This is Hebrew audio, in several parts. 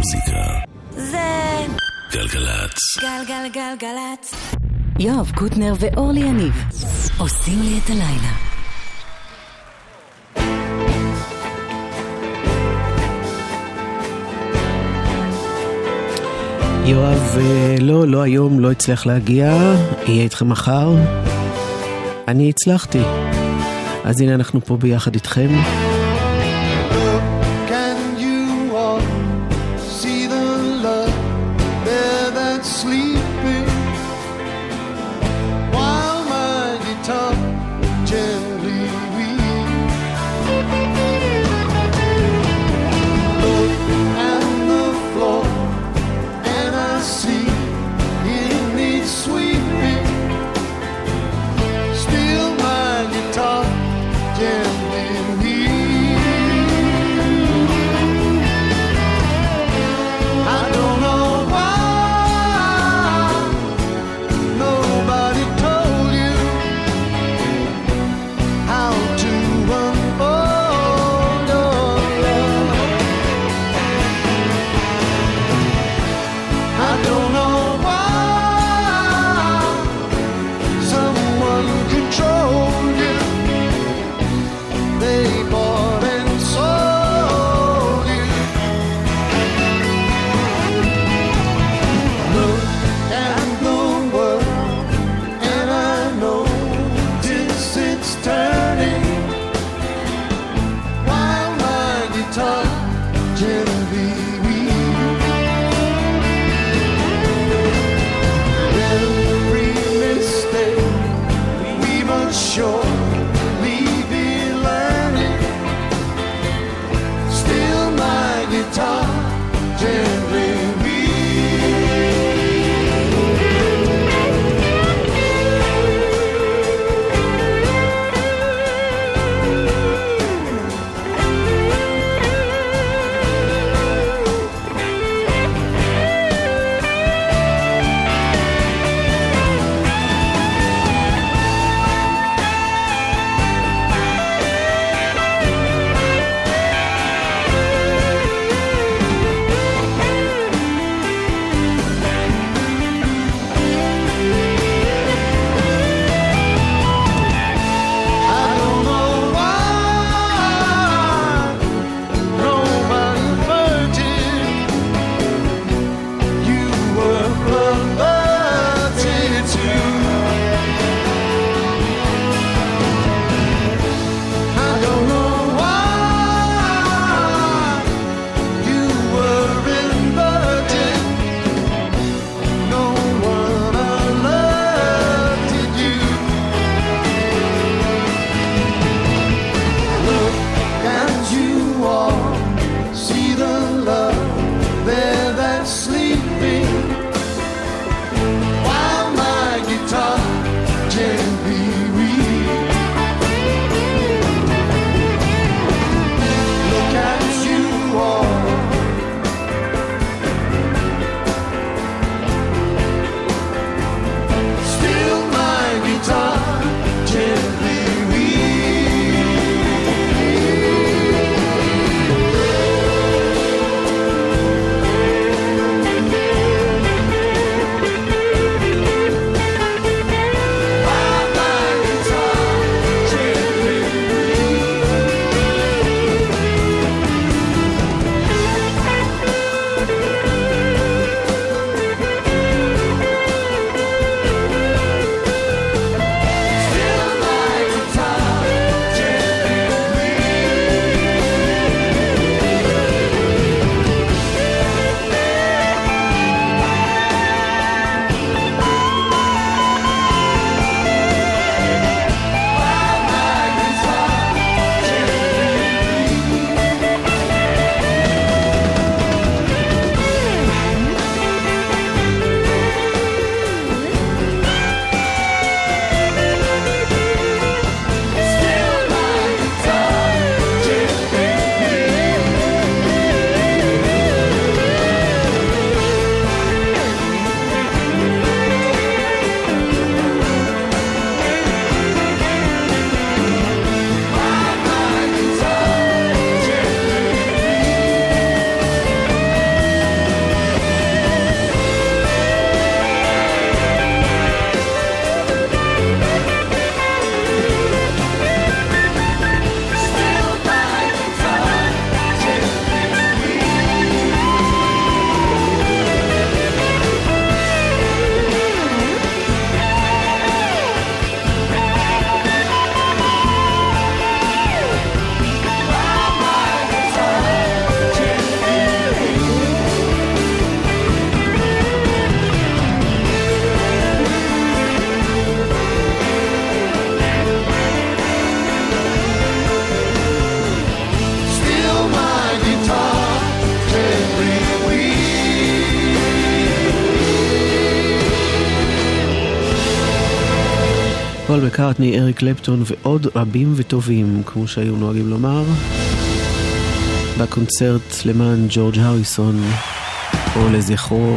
מוזיקה. זה... גלגלצ. גלגלגלגלצ. יואב קוטנר ואורלי יניב עושים לי את הלילה. יואב, אה, לא, לא היום, לא אצליח להגיע, יהיה איתכם מחר. אני הצלחתי. אז הנה אנחנו פה ביחד איתכם. to פול מקארטני, אריק קלפטון ועוד רבים וטובים, כמו שהיו נוהגים לומר, בקונצרט למען ג'ורג' הריסון, או לזכרו.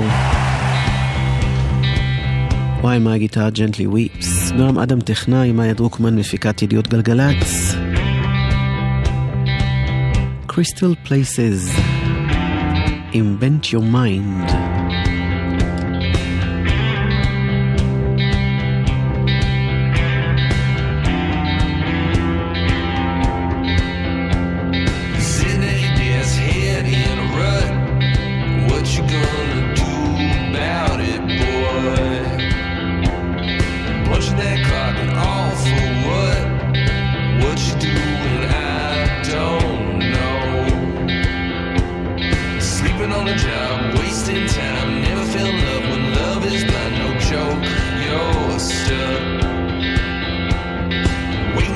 While My Guitar Gently Weeps, נועם אדם טכנאי, מאיה דרוקמן מפיקת ידיעות גלגלצ. Crystal Places, Invent Your Mind.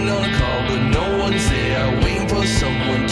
on a call, but no one's there. Waiting for someone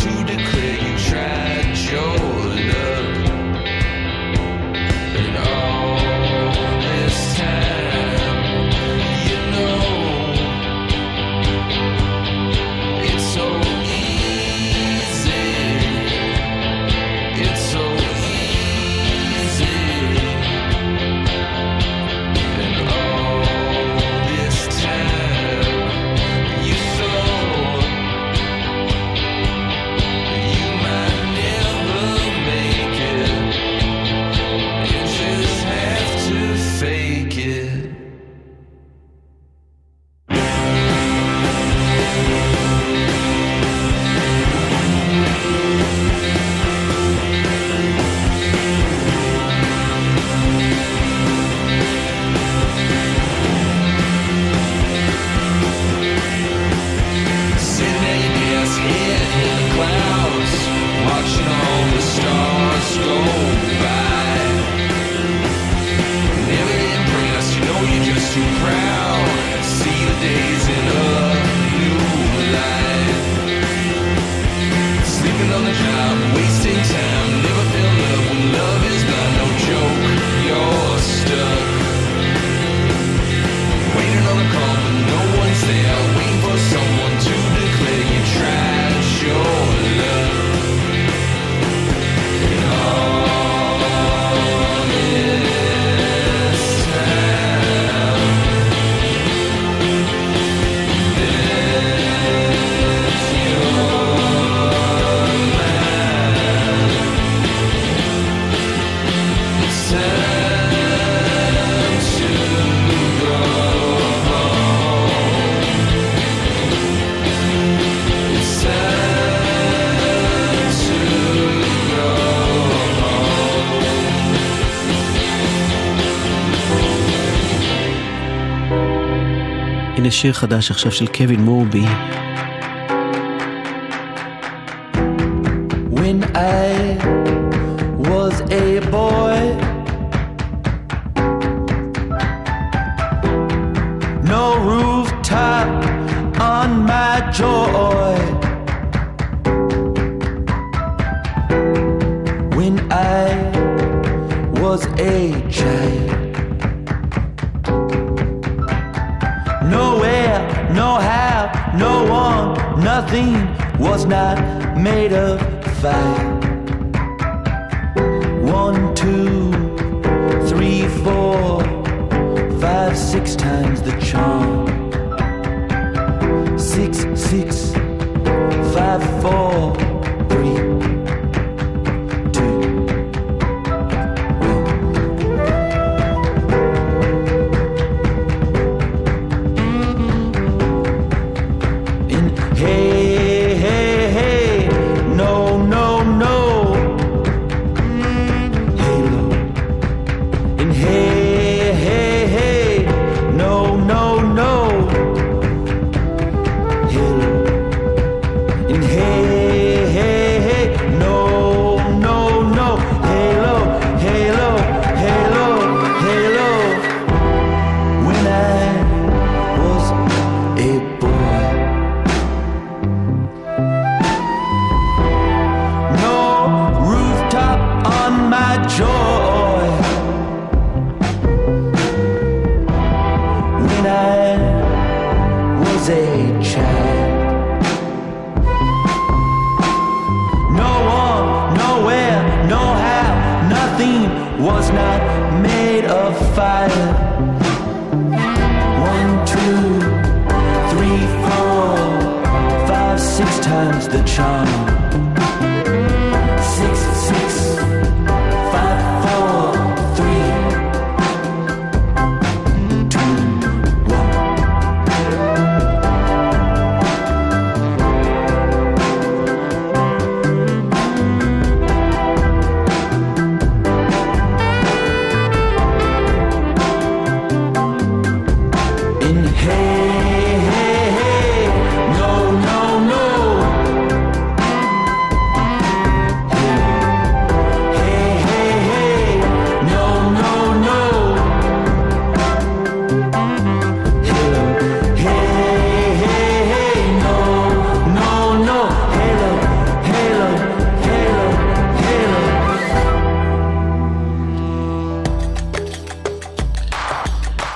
שיר חדש עכשיו של קווין מורבי.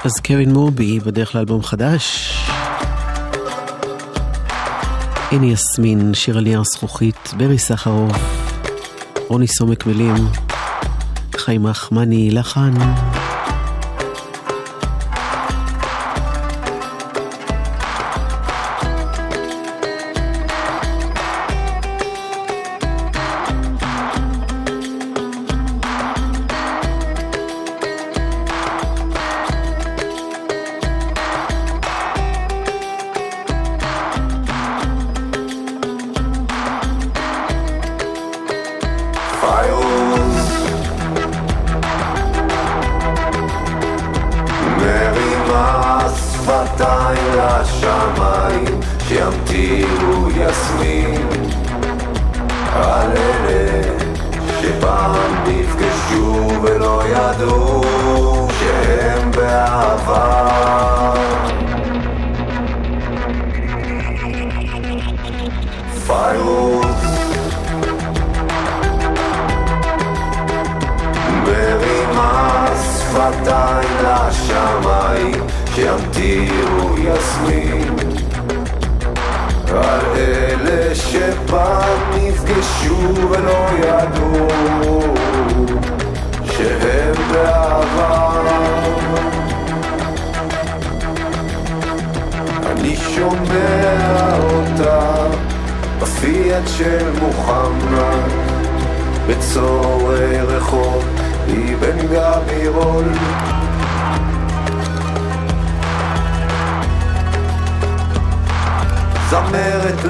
אז קווין מובי בדרך לאלבום חדש. הנה יסמין, שיר על נייר זכוכית, ברי סחרוף, רוני סומק מילים, חיים רחמני לחן.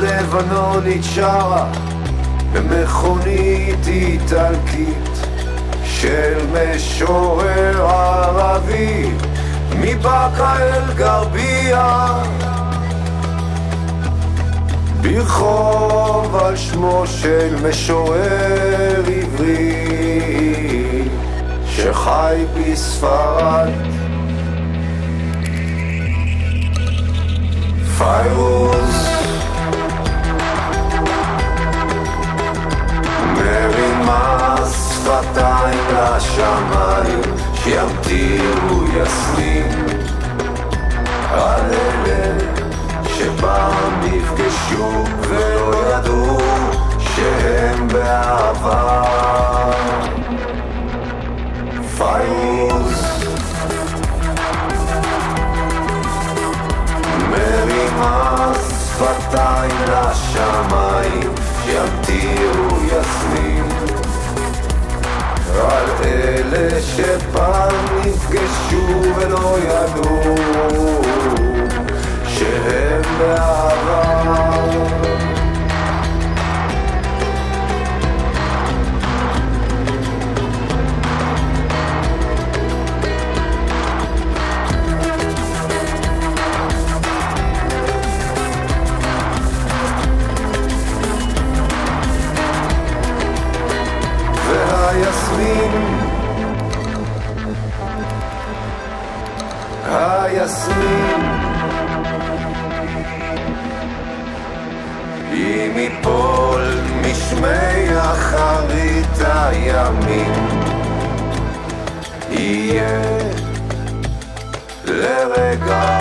לבנונית שרה במכונית איטלקית של משורר ערבי מבאקה אל גרבייה ברחוב על שמו של משורר עברי שחי בספרד. פיירוס שפתיים לשמיים שימטירו יסמין. על אלה שפעם נפגשו ולא ידעו שהם בעבר פירוס מרימה שפתיים לשמיים שימטירו יסמין על אלה שפעם נפגשו ולא ידעו שהם בעבר והיסמין היסמין אם יפול משמי אחרית הימים יהיה לרגע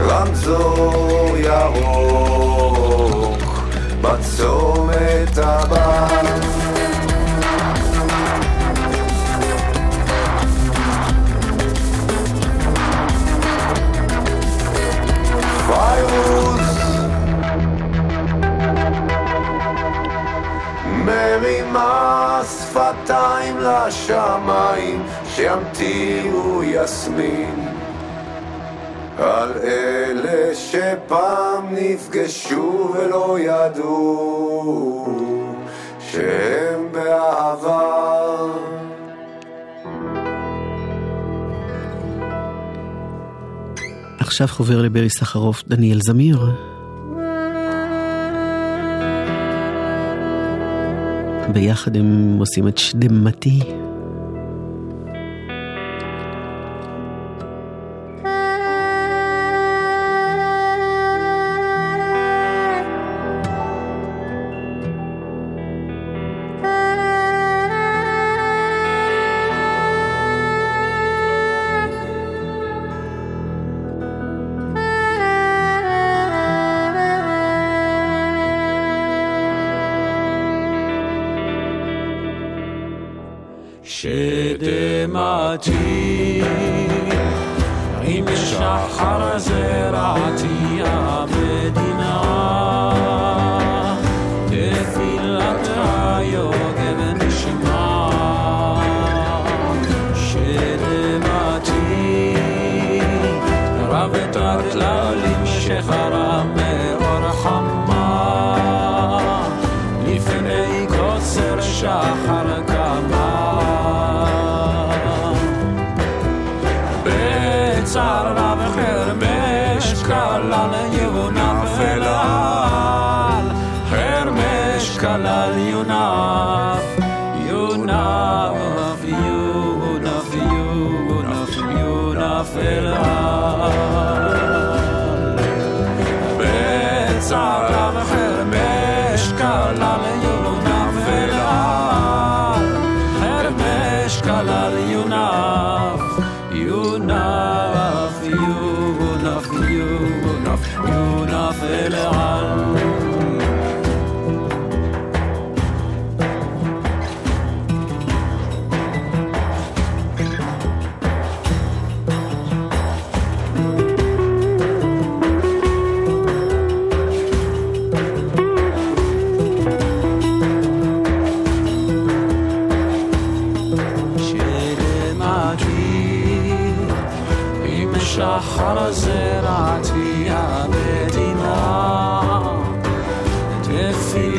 רמזור ירוק בצומת הבא פירוס מרימה שפתיים לשמיים שימטירו יסמין. על אלה שפעם נפגשו ולא ידעו שהם בעבר עכשיו חובר לברי סחרוף דניאל זמיר. ביחד הם עושים את שדמתי. שדמתי עם שחר זרעתי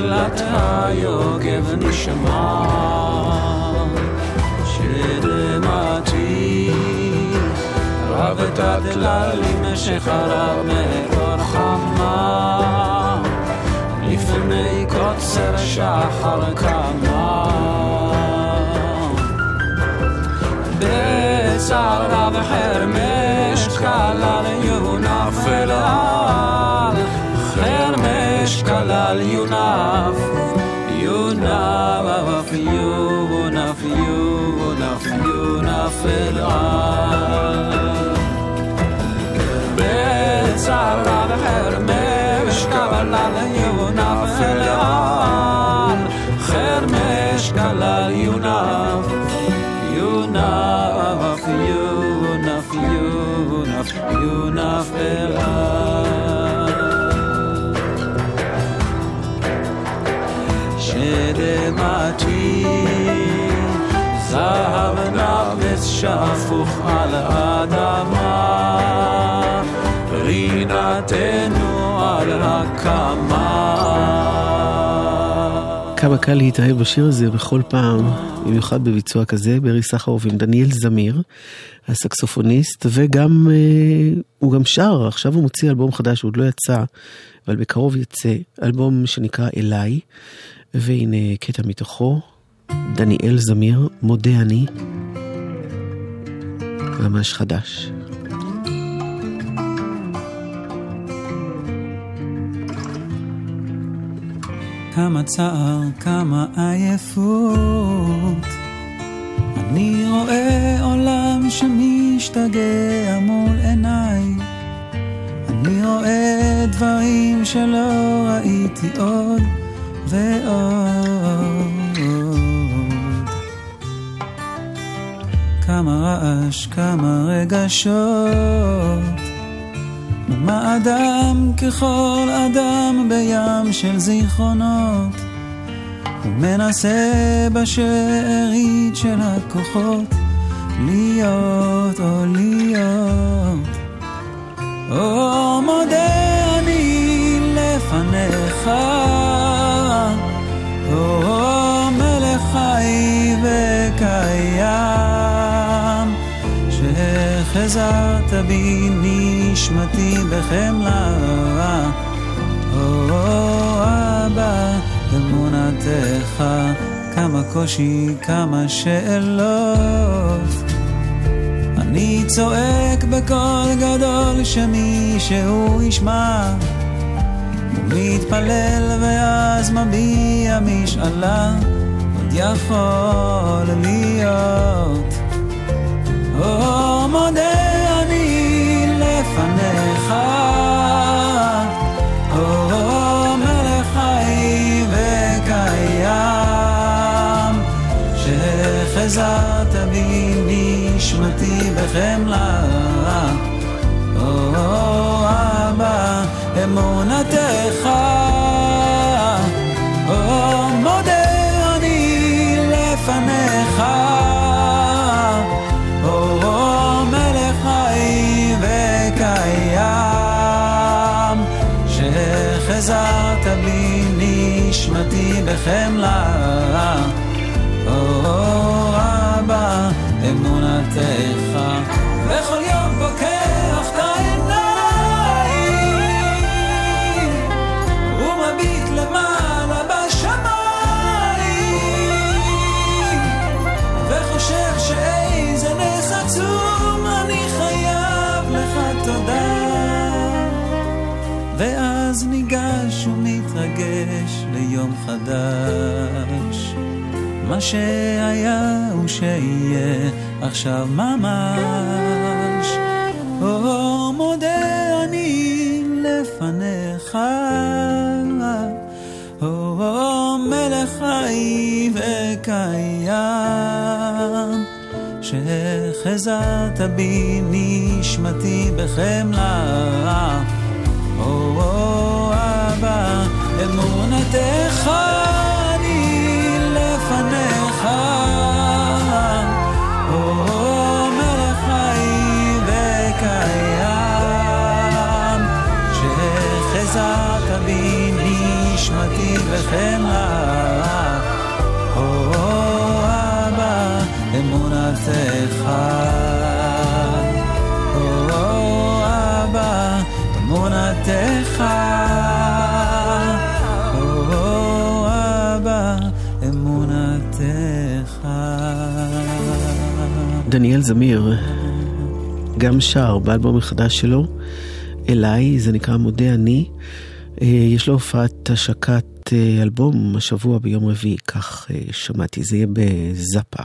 תפילת היוגב נשמע שלמדתי רב את הטללים שחרב מאור חמה לפני קוצר שחר קמה בצער רב חרמש כלל יונף אל על חרמש כלל יונף יונף יונף יונף יונף אל על בצער רב חרמש כלל יונף אל על חרמש כלל יונף יונף יונף יונף יונף אל על זהב נפץ שפוך על האדמה רינתנו על הקמה כמה קל להתאהב בשיר הזה בכל פעם, במיוחד בביצוע כזה, ברי סחרוף עם דניאל זמיר, הסקסופוניסט, וגם, אה, הוא גם שר, עכשיו הוא מוציא אלבום חדש, הוא עוד לא יצא, אבל בקרוב יצא, אלבום שנקרא אליי, והנה קטע מתוכו, דניאל זמיר, מודה אני, ממש חדש. כמה צער, כמה עייפות. אני רואה עולם שמשתגע מול עיניי. אני רואה דברים שלא ראיתי עוד ועוד. כמה רעש, כמה רגשות. מה אדם ככל אדם בים של זיכרונות ומנסה בשארית של הכוחות להיות או להיות. או מודה אני לפניך, או שחזרת בי נשמתי בחמלה. או אבא, אמונתך, כמה קושי, כמה שאלות. אני צועק בקול גדול שמישהו ישמע ומתפלל ואז מביע משאלה עוד יכול להיות או מודה בי נשמתי בחמלה. שהיה הוא שיהיה עכשיו ממש. או מודה אני לפניך, או מלך חי וקיים, שחזרת בי נשמתי בחמלה. או אבא, אמונתך נשמתי אמונתך. או אבא, אמונתך. או אבא, אמונתך. דניאל זמיר גם שר באלבום החדש שלו, אליי, זה נקרא מודה אני. אה, יש לו הופעת השקת אה, אלבום השבוע ביום רביעי, כך אה, שמעתי, זה יהיה בזאפה.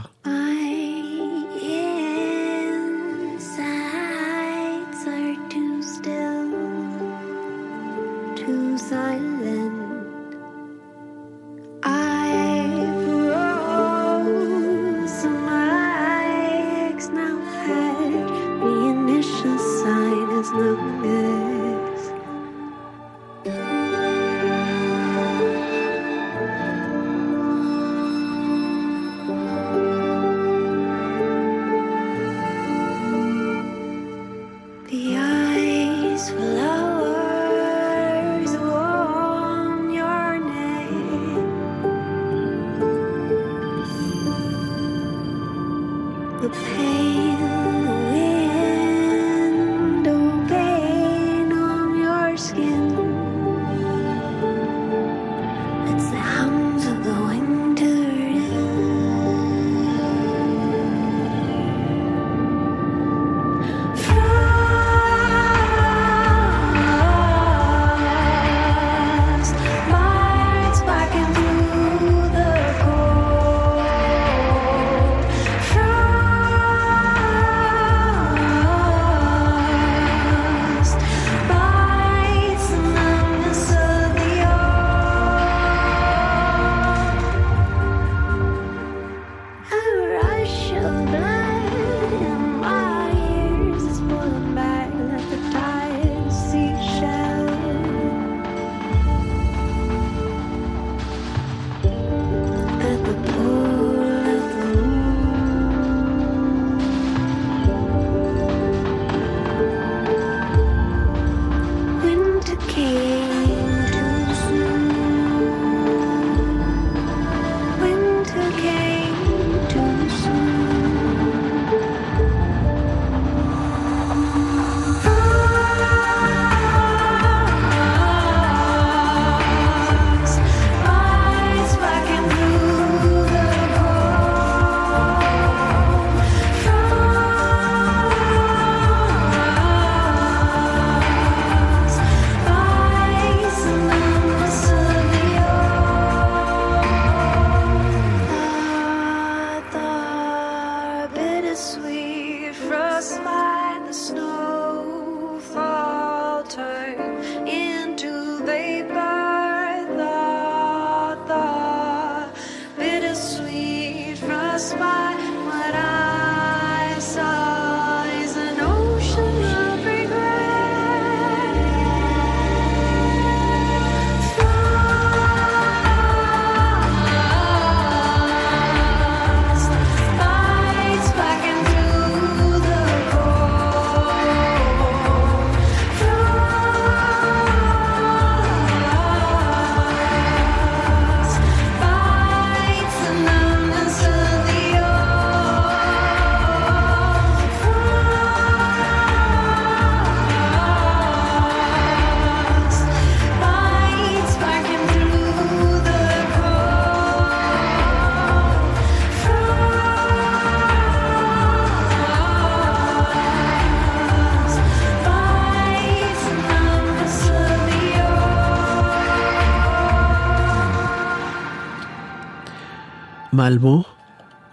מלמו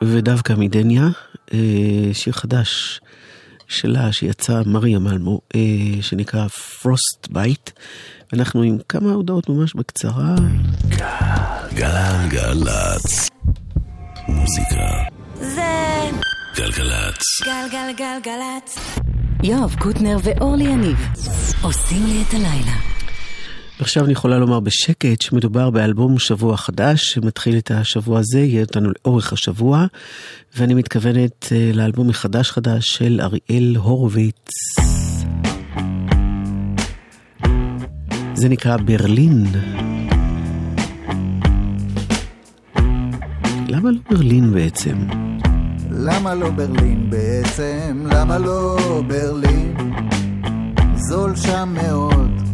ודווקא מדניה, אה, שיר חדש שלה שיצא מריה מלמו, אה, שנקרא Frostbite. אנחנו עם כמה הודעות ממש בקצרה. גלגלצ. מוזיקה. זה גלגלצ. גלגלגלגלצ. יואב קוטנר ואורלי יניב עושים לי את הלילה. עכשיו אני יכולה לומר בשקט שמדובר באלבום שבוע חדש שמתחיל את השבוע הזה, יהיה אותנו לאורך השבוע, ואני מתכוונת אה, לאלבום מחדש חדש של אריאל הורוביץ. זה נקרא ברלין. למה לא ברלין בעצם? למה לא ברלין בעצם? למה לא ברלין? זול שם מאוד,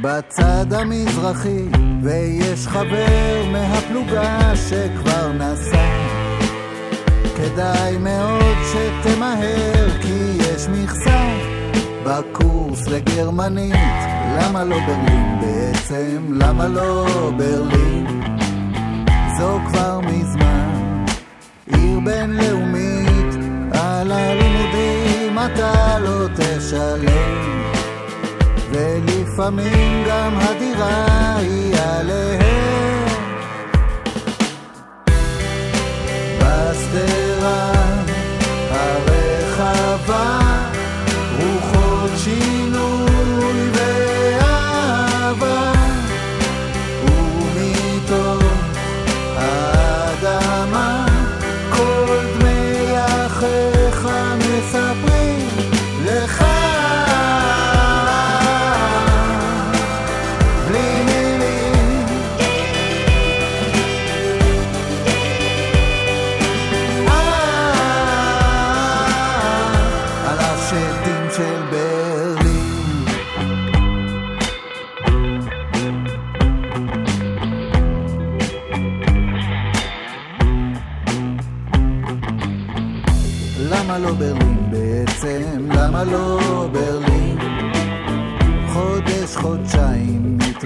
בצד המזרחי, ויש חבר מהפלוגה שכבר נסע. כדאי מאוד שתמהר, כי יש מכסה בקורס לגרמנית. למה לא ברלין בעצם? למה לא ברלין? זו כבר מזמן עיר בינלאומית, על הלימודים אתה לא תשלם, ולפעמים גם הדירה היא עליהם. בשדרה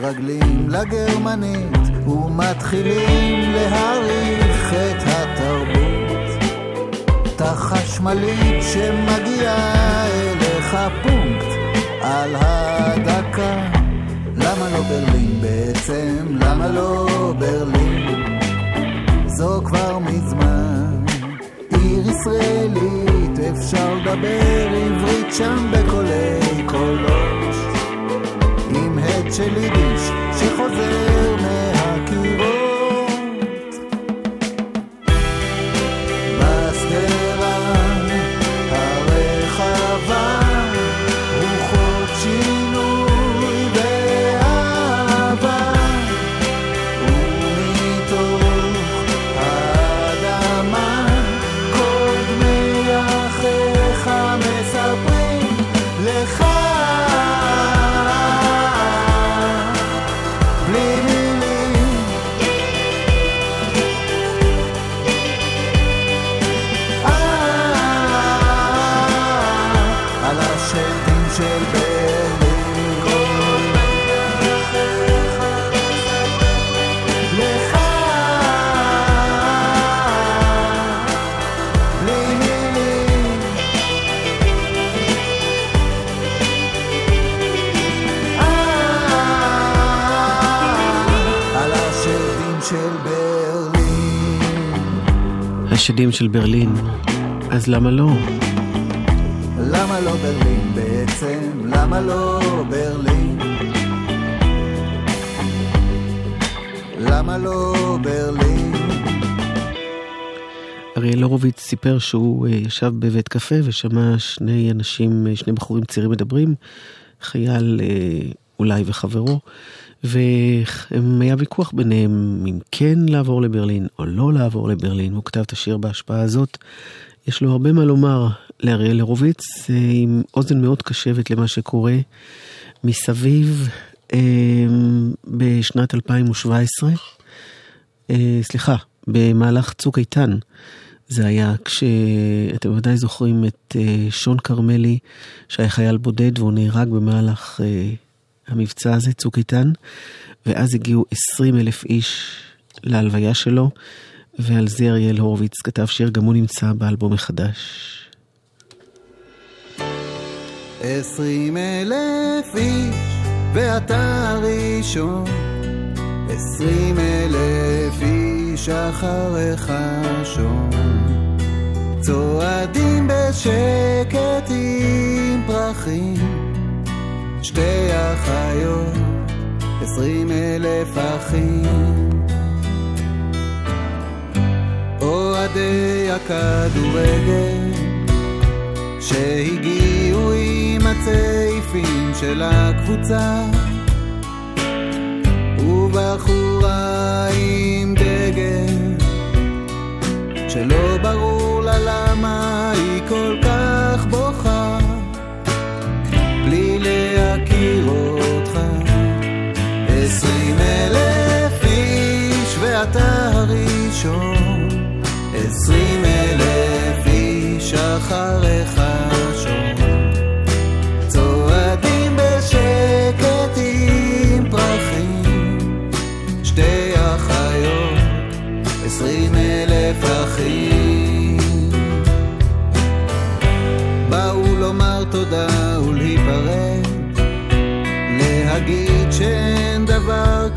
מתרגלים לגרמנית ומתחילים להעריך את התרבות. תא חשמלית שמגיעה אליך פונקט על הדקה. למה לא ברלין בעצם? למה לא ברלין? זו כבר מזמן עיר ישראלית, אפשר לדבר עברית שם בקולי קולות עם הד של יידיש השדים של ברלין. אז למה לא? למה לא ברלין בעצם? למה לא ברלין? למה לא ברלין? אריאל הורוביץ סיפר שהוא אה, ישב בבית קפה ושמע שני אנשים, אה, שני בחורים צעירים מדברים, חייל אה, אולי וחברו, והיה ויכוח ביניהם אם כן לעבור לברלין או לא לעבור לברלין, הוא כתב את השיר בהשפעה הזאת. יש לו הרבה מה לומר לאריאל הורוביץ, אה, עם אוזן מאוד קשבת למה שקורה מסביב אה, בשנת 2017. אה, סליחה, במהלך צוק איתן. זה היה כשאתם ודאי זוכרים את שון כרמלי, שהיה חייל בודד והוא נהרג במהלך המבצע הזה, צוק איתן, ואז הגיעו 20 אלף איש להלוויה שלו, ועל זה אריאל הורוביץ כתב שיר, גם הוא נמצא באלבום החדש. עשרים אלף איש ואתה הראשון, עשרים אלף איש אחריך שון. צועדים בשקט עם פרחים, שתי אחיות, עשרים אלף אחים. אוהדי הכדורגל שהגיעו עם הצעיפים של הקבוצה ובחורה עם דגל שלא ברור לה למה היא כל כך בוכה אלף איש ואתה הראשון. עשרים אלף איש אחריך תודה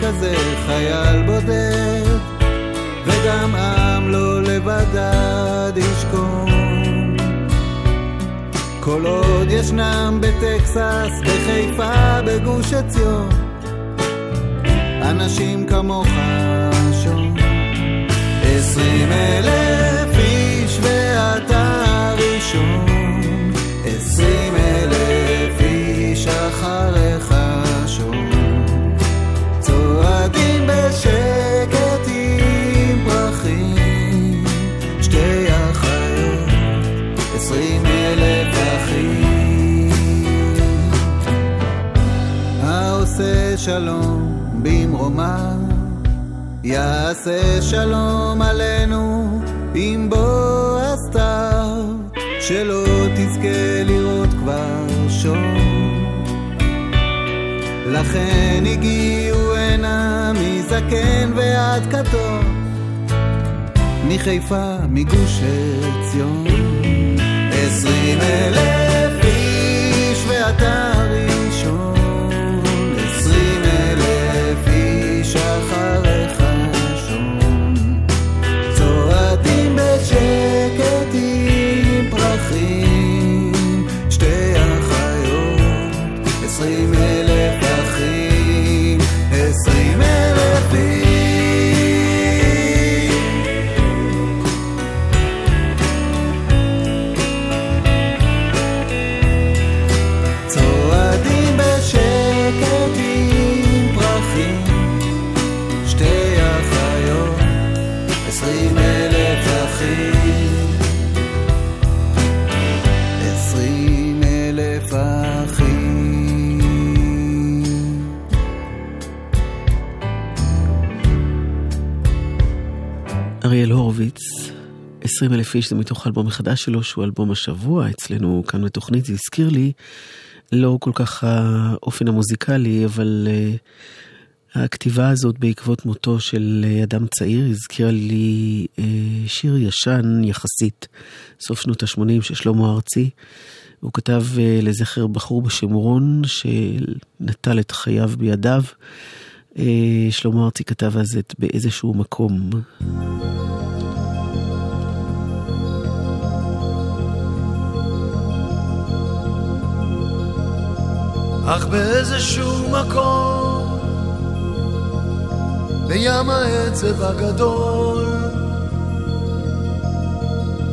כזה חייל בודד וגם עם לא לבדד ישכון. כל עוד ישנם בטקסס, בחיפה, בגוש עציון אנשים כמוך שון עשרים אלף איש ואתה הראשון עשרים אלף איש אחריך שלום במרומה. יעשה שלום עלינו עם בוא הסתיו שלא תזכה לראות כבר שום לכן הגיעו הנה מזקן ועד קטון מחיפה, מגוש עציון. עשרים אלף איש ואתה 20 אלף איש זה מתוך האלבום החדש שלו, שהוא אלבום השבוע אצלנו כאן בתוכנית, זה הזכיר לי, לא כל כך האופן המוזיקלי, אבל uh, הכתיבה הזאת בעקבות מותו של uh, אדם צעיר הזכירה לי uh, שיר ישן יחסית, סוף שנות ה-80 של שלמה ארצי. הוא כתב uh, לזכר בחור בשם רון שנטל את חייו בידיו. Uh, שלמה ארצי כתב אז את באיזשהו מקום. אך באיזשהו מקום בים העצב הגדול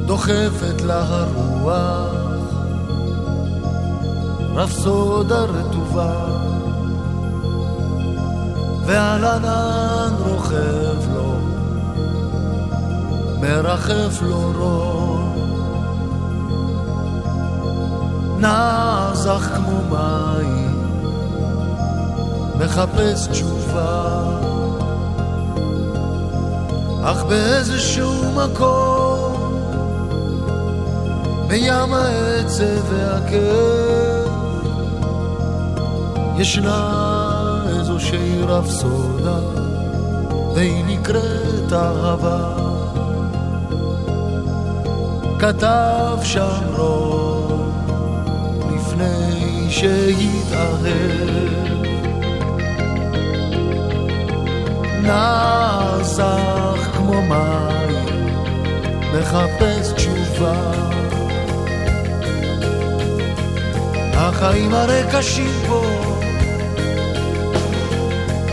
דוחפת לה הרוח. רפסודה רטובה ועל ענן רוכב לו מרחף לו רון נעזך כמו מים, מחפש תשובה. אך באיזשהו מקום, בים העצב והכאב, ישנה איזושהי רפסודה, והיא נקראת אהבה. כתב שם רוב לפני שהתאהב. נער זך כמו מים, מחפש תשובה. החיים הרי קשים פה,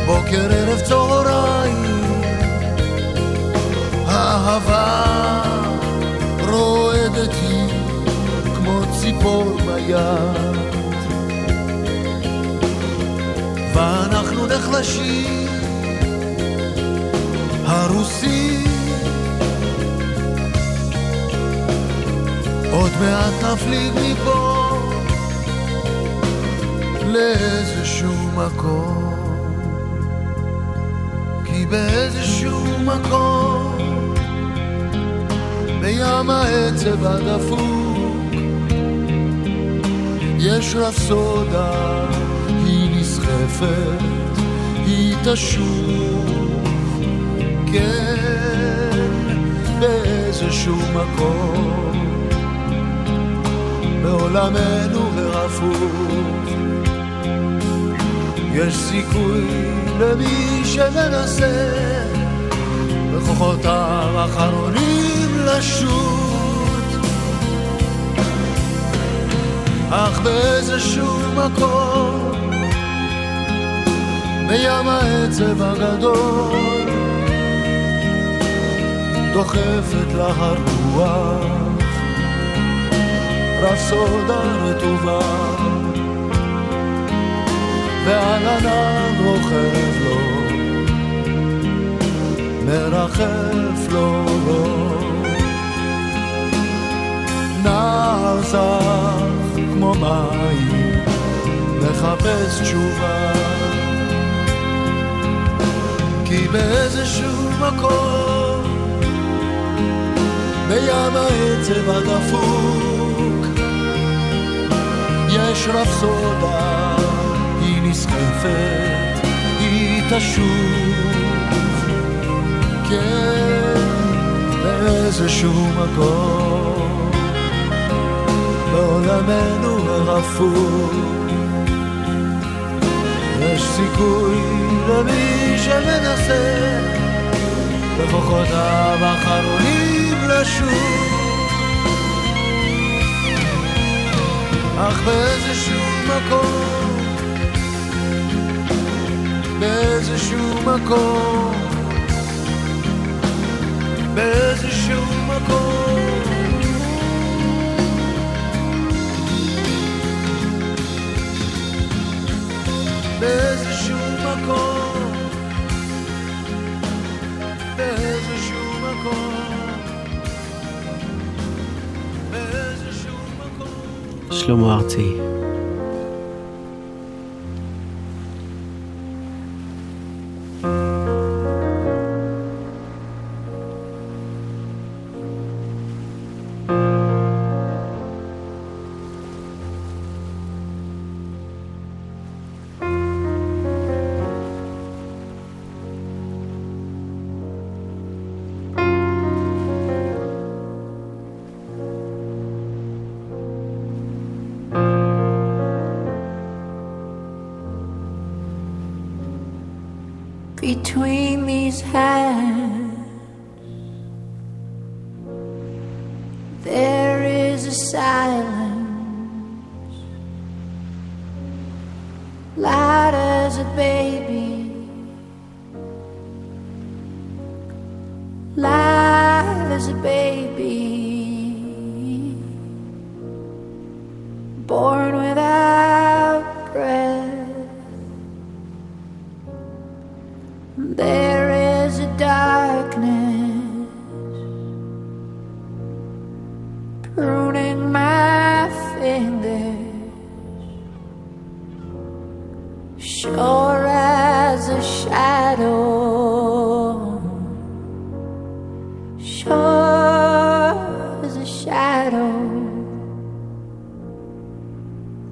בוקר ערב צהריים, האהבה רועדת היא כמו ציפור ביד. ואנחנו נחלשים, הרוסים, עוד מעט נפליג מפה לאיזשהו מקום, כי באיזשהו מקום בים העצב הדפוק יש רפסודה, היא נסחפת, היא תשוב, כן, באיזשהו מקום. בעולמנו הרפוך יש סיכוי למי שמנסה בכוחותיו האחרונים לשוט. אך באיזשהו מקום בים העצב הגדול דוחפת לה הרוח רפסודה רטובה ועל ענן רוכב לו, מרחף לו. נער זך כמו מים, מחפש תשובה. כי באיזשהו מקום, בים העצב הדפוק, יש רפסודה. נסחפת, היא תשוב, כן, באיזשהו מקום, בעולמנו הרפוא. סיכוי למי שמנסה, בכוחותיו האחרונים לשוב. אך באיזשהו מקום באיזשהו מקום, באיזשהו מקום. שלמה ארצי.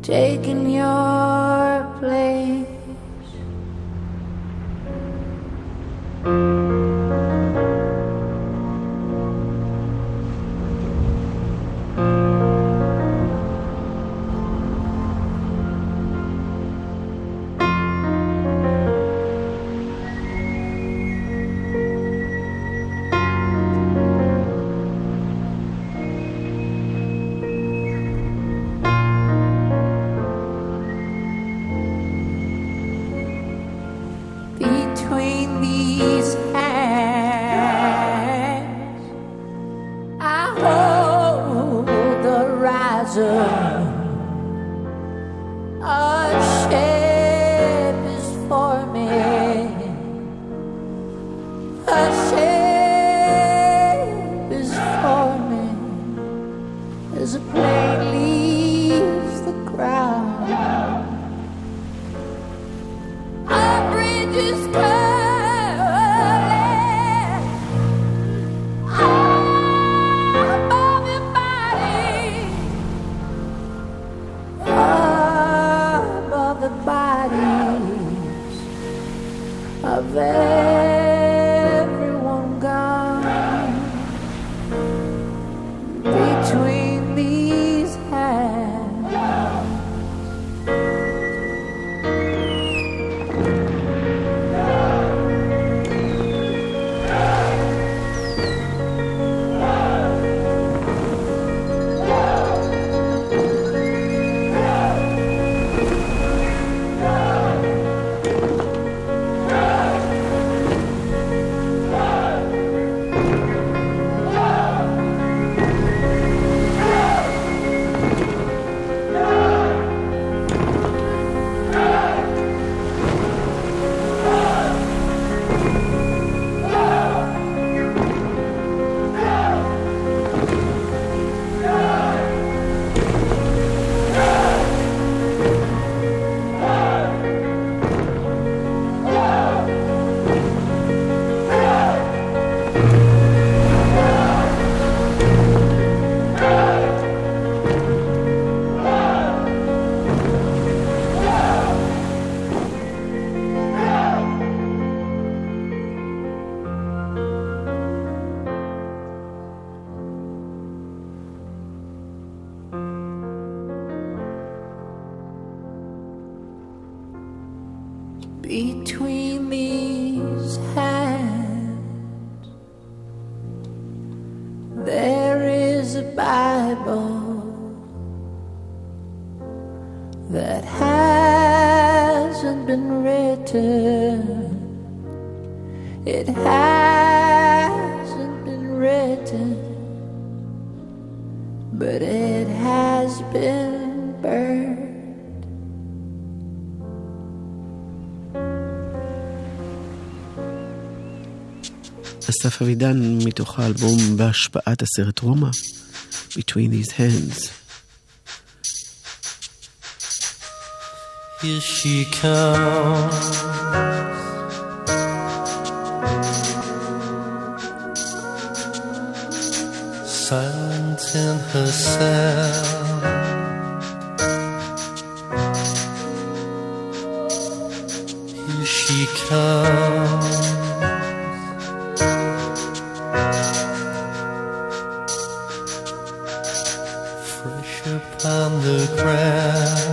Taking your place. אסף אבידן מתוך האלבום בהשפעת הסרט רומא, Between These Hands. Here she comes. Silent in herself. Here she comes. on the ground.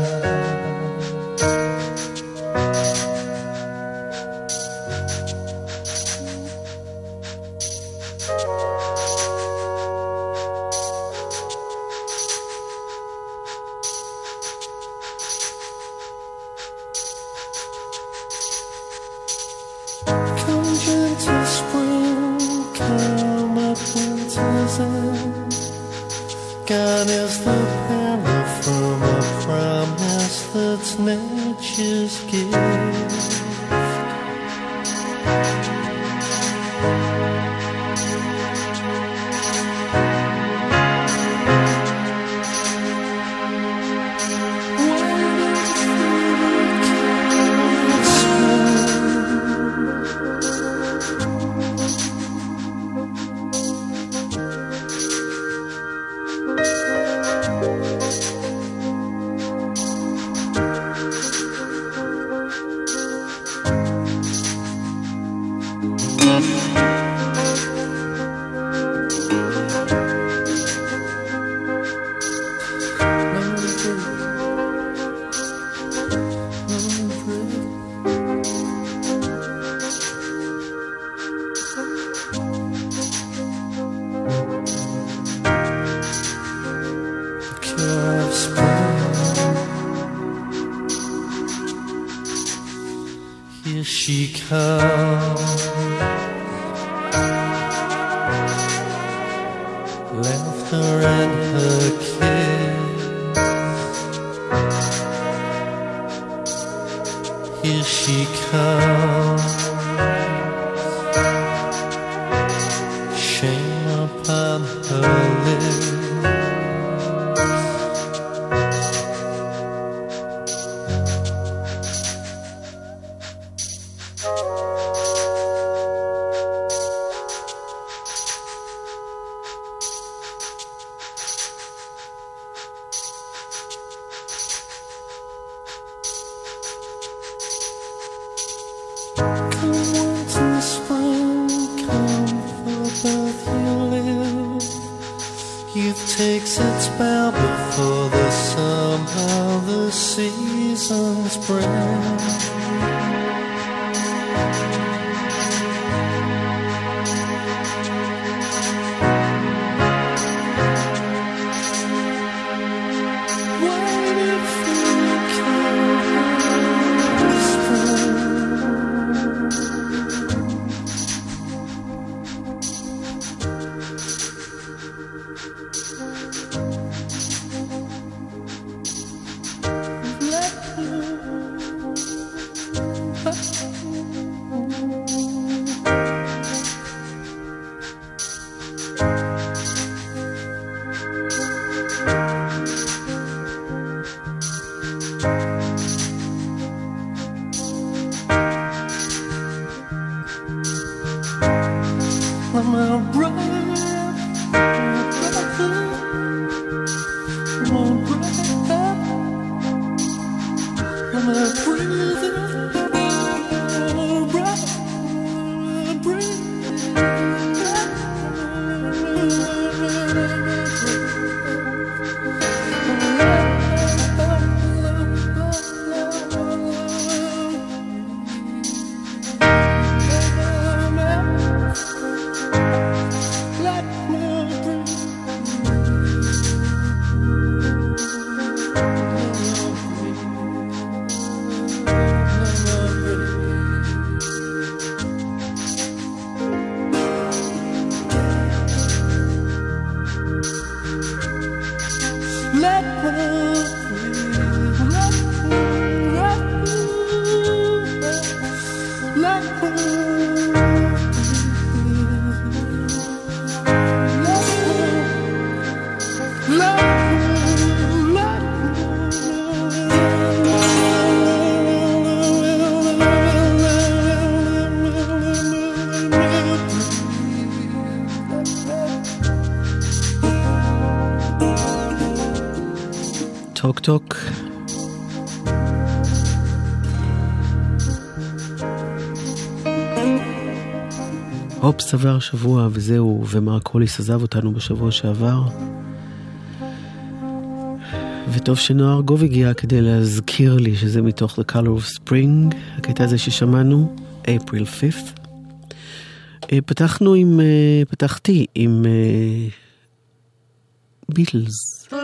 Bye. טוק. הופס עבר שבוע וזהו, ומרק הוליס עזב אותנו בשבוע שעבר. וטוב שנועה ארגוב הגיע כדי להזכיר לי שזה מתוך The Color of Spring, הקטע הזה ששמענו, April 5th. אה, פתחנו עם, אה, פתחתי עם ביטלס. The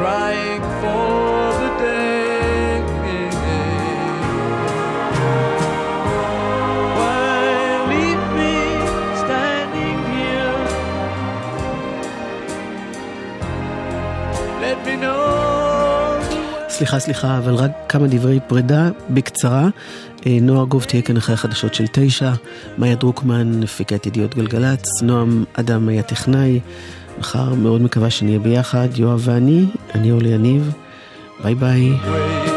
crying for the day. Why leave me standing here? Let me know. סליחה, סליחה, אבל רק כמה דברי פרידה בקצרה. אה, נועה גוב תהיה כאן אחרי החדשות של תשע, מאיה דרוקמן הפיקה את ידיעות גלגלצ, נועם אדם היה טכנאי. מחר מאוד מקווה שנהיה ביחד, יואב ואני, אני אולי יניב, ביי ביי.